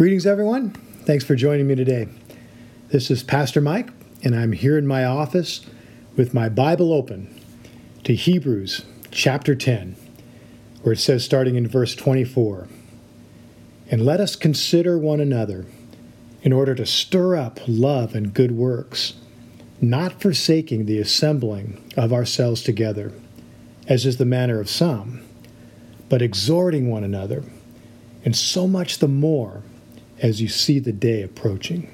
Greetings, everyone. Thanks for joining me today. This is Pastor Mike, and I'm here in my office with my Bible open to Hebrews chapter 10, where it says, starting in verse 24, And let us consider one another in order to stir up love and good works, not forsaking the assembling of ourselves together, as is the manner of some, but exhorting one another, and so much the more as you see the day approaching.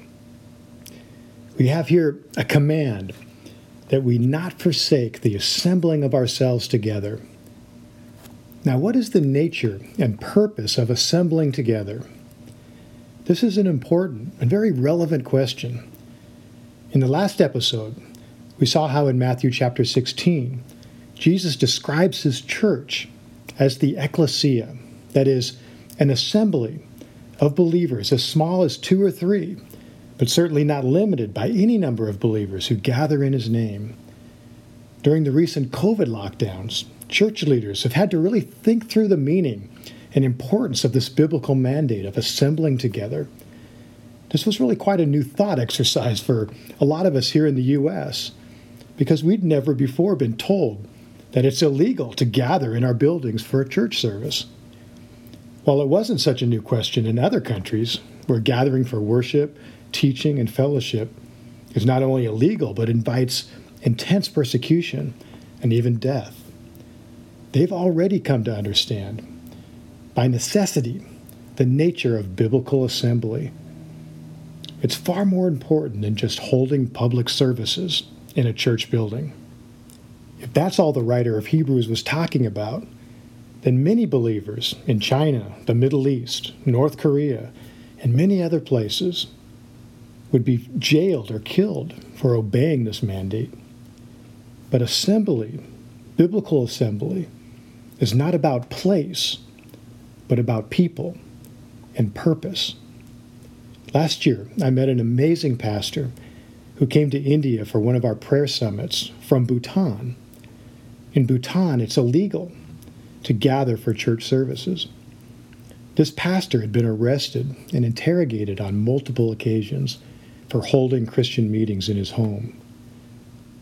We have here a command that we not forsake the assembling of ourselves together. Now, what is the nature and purpose of assembling together? This is an important and very relevant question. In the last episode, we saw how in Matthew chapter 16, Jesus describes his church as the ecclesia, that is, an assembly of believers, as small as two or three, but certainly not limited by any number of believers who gather in his name. During the recent COVID lockdowns, church leaders have had to really think through the meaning and importance of this biblical mandate of assembling together. This was really quite a new thought exercise for a lot of us here in the U.S. because we'd never before been told that it's illegal to gather in our buildings for a church service. While it wasn't such a new question in other countries, where gathering for worship, teaching, and fellowship is not only illegal, but invites intense persecution and even death, they've already come to understand, by necessity, the nature of biblical assembly. It's far more important than just holding public services in a church building. If that's all the writer of Hebrews was talking about, then many believers in China, the Middle East, North Korea, and many other places would be jailed or killed for obeying this mandate. But assembly, biblical assembly, is not about place, but about people and purpose. Last year, I met an amazing pastor who came to India for one of our prayer summits from Bhutan. In Bhutan, it's illegal to gather for church services. This pastor had been arrested and interrogated on multiple occasions for holding Christian meetings in his home.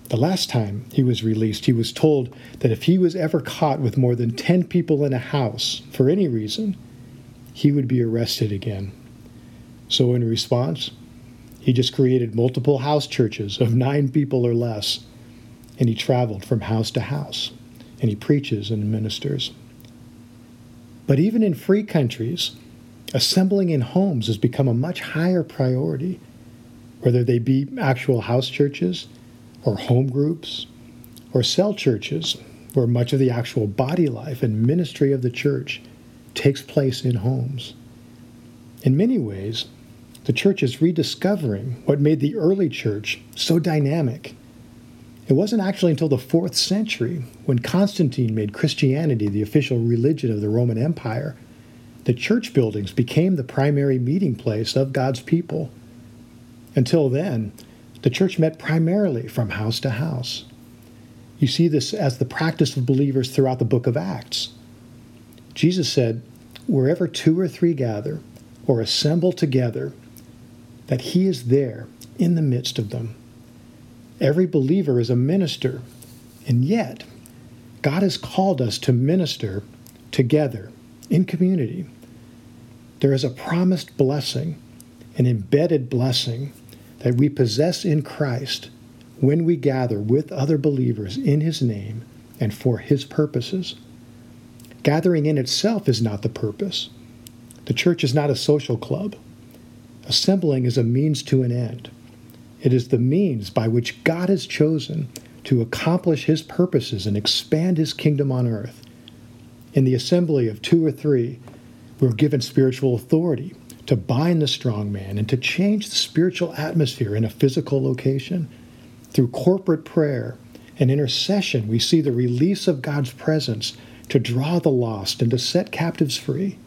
The last time he was released, he was told that if he was ever caught with more than 10 people in a house for any reason, he would be arrested again. So, in response, he just created multiple house churches of nine people or less, and he traveled from house to house and he preaches and ministers. But even in free countries, assembling in homes has become a much higher priority, whether they be actual house churches or home groups or cell churches, where much of the actual body life and ministry of the church takes place in homes. In many ways, the church is rediscovering what made the early church so dynamic it wasn't actually until the fourth century, when Constantine made Christianity the official religion of the Roman Empire, that church buildings became the primary meeting place of God's people. Until then, the church met primarily from house to house. You see this as the practice of believers throughout the book of Acts. Jesus said, Wherever two or three gather or assemble together, that he is there in the midst of them. Every believer is a minister, and yet God has called us to minister together in community. There is a promised blessing, an embedded blessing that we possess in Christ when we gather with other believers in His name and for His purposes. Gathering in itself is not the purpose. The church is not a social club. Assembling is a means to an end. It is the means by which God has chosen to accomplish his purposes and expand his kingdom on earth. In the assembly of two or three, we're given spiritual authority to bind the strong man and to change the spiritual atmosphere in a physical location. Through corporate prayer and intercession, we see the release of God's presence to draw the lost and to set captives free.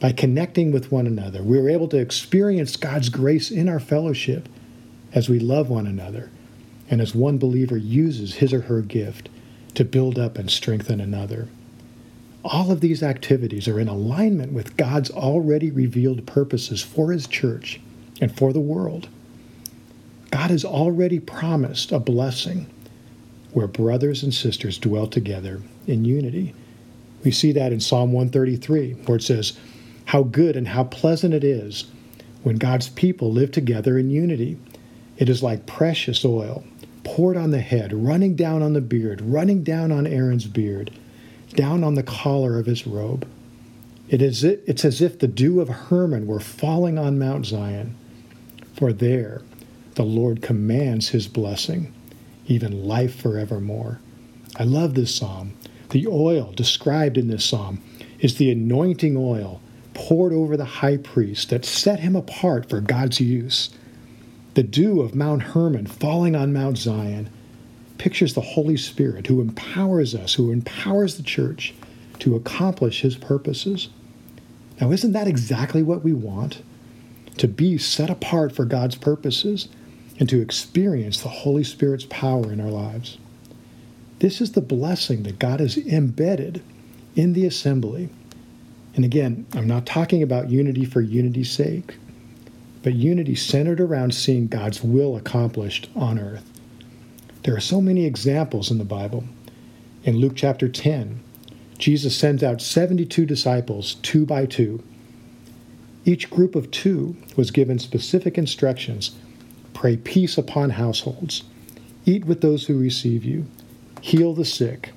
By connecting with one another, we are able to experience God's grace in our fellowship as we love one another and as one believer uses his or her gift to build up and strengthen another. All of these activities are in alignment with God's already revealed purposes for His church and for the world. God has already promised a blessing where brothers and sisters dwell together in unity. We see that in Psalm 133, where it says, How good and how pleasant it is when God's people live together in unity. It is like precious oil poured on the head, running down on the beard, running down on Aaron's beard, down on the collar of his robe. It is, it's as if the dew of Hermon were falling on Mount Zion, for there the Lord commands his blessing, even life forevermore. I love this psalm. The oil described in this psalm is the anointing oil poured over the high priest that set him apart for God's use. The dew of Mount Hermon falling on Mount Zion pictures the Holy Spirit who empowers us, who empowers the church to accomplish his purposes. Now, isn't that exactly what we want? To be set apart for God's purposes and to experience the Holy Spirit's power in our lives. This is the blessing that God has embedded in the assembly. And again, I'm not talking about unity for unity's sake, but unity centered around seeing God's will accomplished on earth. There are so many examples in the Bible. In Luke chapter 10, Jesus sends out 72 disciples, two by two. Each group of two was given specific instructions pray peace upon households, eat with those who receive you, heal the sick,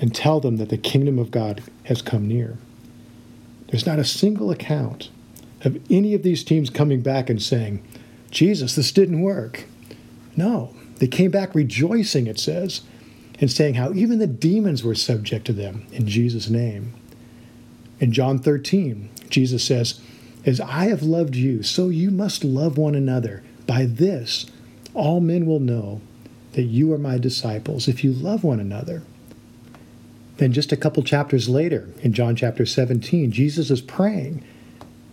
and tell them that the kingdom of God has come near. There's not a single account of any of these teams coming back and saying, Jesus, this didn't work. No, they came back rejoicing, it says, and saying how even the demons were subject to them in Jesus' name. In John 13, Jesus says, As I have loved you, so you must love one another. By this, all men will know that you are my disciples if you love one another. Then, just a couple chapters later, in John chapter 17, Jesus is praying.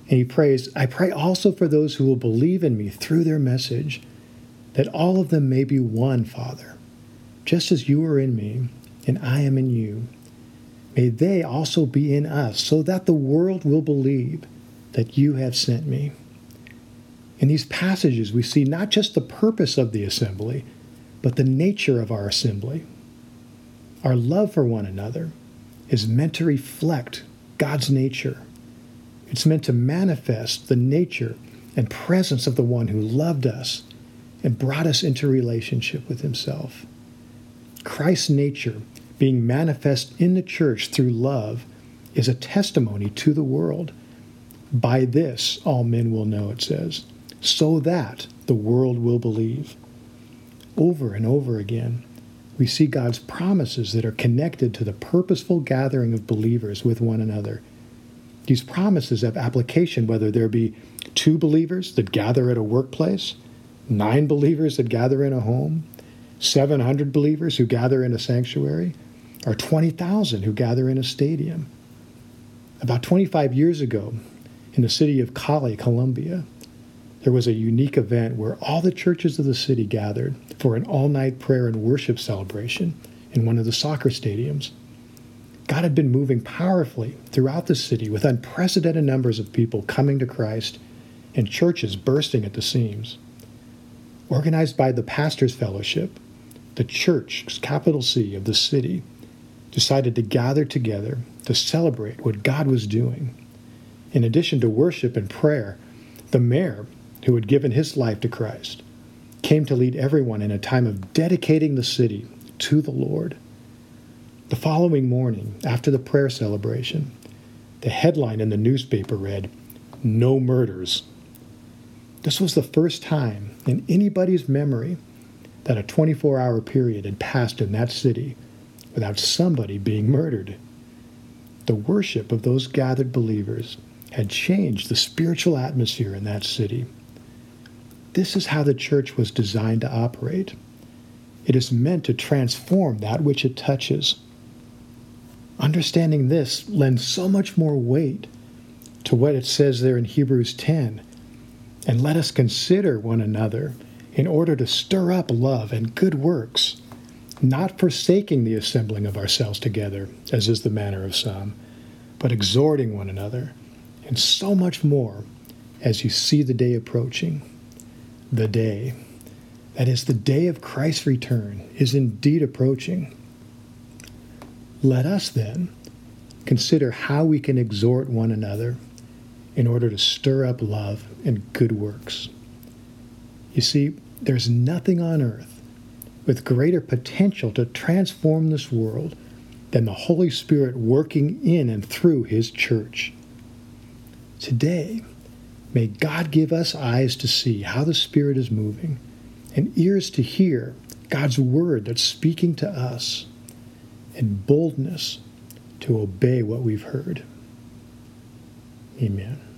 And he prays, I pray also for those who will believe in me through their message, that all of them may be one, Father, just as you are in me and I am in you. May they also be in us, so that the world will believe that you have sent me. In these passages, we see not just the purpose of the assembly, but the nature of our assembly. Our love for one another is meant to reflect God's nature. It's meant to manifest the nature and presence of the one who loved us and brought us into relationship with himself. Christ's nature being manifest in the church through love is a testimony to the world. By this all men will know, it says so that the world will believe. Over and over again, we see God's promises that are connected to the purposeful gathering of believers with one another. These promises have application whether there be two believers that gather at a workplace, nine believers that gather in a home, 700 believers who gather in a sanctuary, or 20,000 who gather in a stadium. About 25 years ago, in the city of Cali, Colombia, there was a unique event where all the churches of the city gathered for an all night prayer and worship celebration in one of the soccer stadiums. God had been moving powerfully throughout the city with unprecedented numbers of people coming to Christ and churches bursting at the seams. Organized by the Pastors Fellowship, the church, capital C, of the city, decided to gather together to celebrate what God was doing. In addition to worship and prayer, the mayor who had given his life to Christ, came to lead everyone in a time of dedicating the city to the Lord. The following morning, after the prayer celebration, the headline in the newspaper read, No Murders. This was the first time in anybody's memory that a 24 hour period had passed in that city without somebody being murdered. The worship of those gathered believers had changed the spiritual atmosphere in that city. This is how the church was designed to operate. It is meant to transform that which it touches. Understanding this lends so much more weight to what it says there in Hebrews 10. And let us consider one another in order to stir up love and good works, not forsaking the assembling of ourselves together, as is the manner of some, but exhorting one another, and so much more as you see the day approaching. The day, that is, the day of Christ's return, is indeed approaching. Let us then consider how we can exhort one another in order to stir up love and good works. You see, there's nothing on earth with greater potential to transform this world than the Holy Spirit working in and through His church. Today, may God give us eyes to see how the Spirit is moving and ears to hear God's word that's speaking to us and boldness to obey what we've heard. Amen.